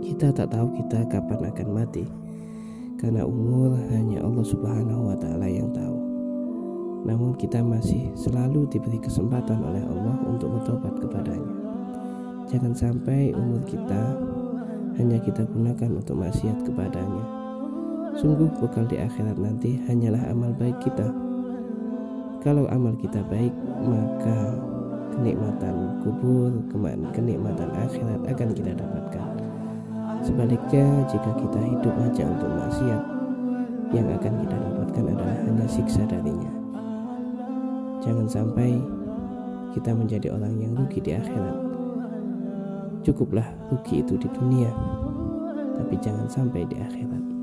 Kita tak tahu kita kapan akan mati, karena umur hanya Allah Subhanahu wa Ta'ala yang tahu. Namun, kita masih selalu diberi kesempatan oleh Allah untuk bertobat kepadanya. Jangan sampai umur kita hanya kita gunakan untuk maksiat kepadanya. Sungguh, bekal di akhirat nanti hanyalah amal baik kita. Kalau amal kita baik, maka kenikmatan kubur, kenikmatan akhirat akan kita dapatkan. Sebaliknya, jika kita hidup hanya untuk maksiat, yang akan kita dapatkan adalah hanya siksa darinya. Jangan sampai kita menjadi orang yang rugi di akhirat. Cukuplah rugi itu di dunia, tapi jangan sampai di akhirat.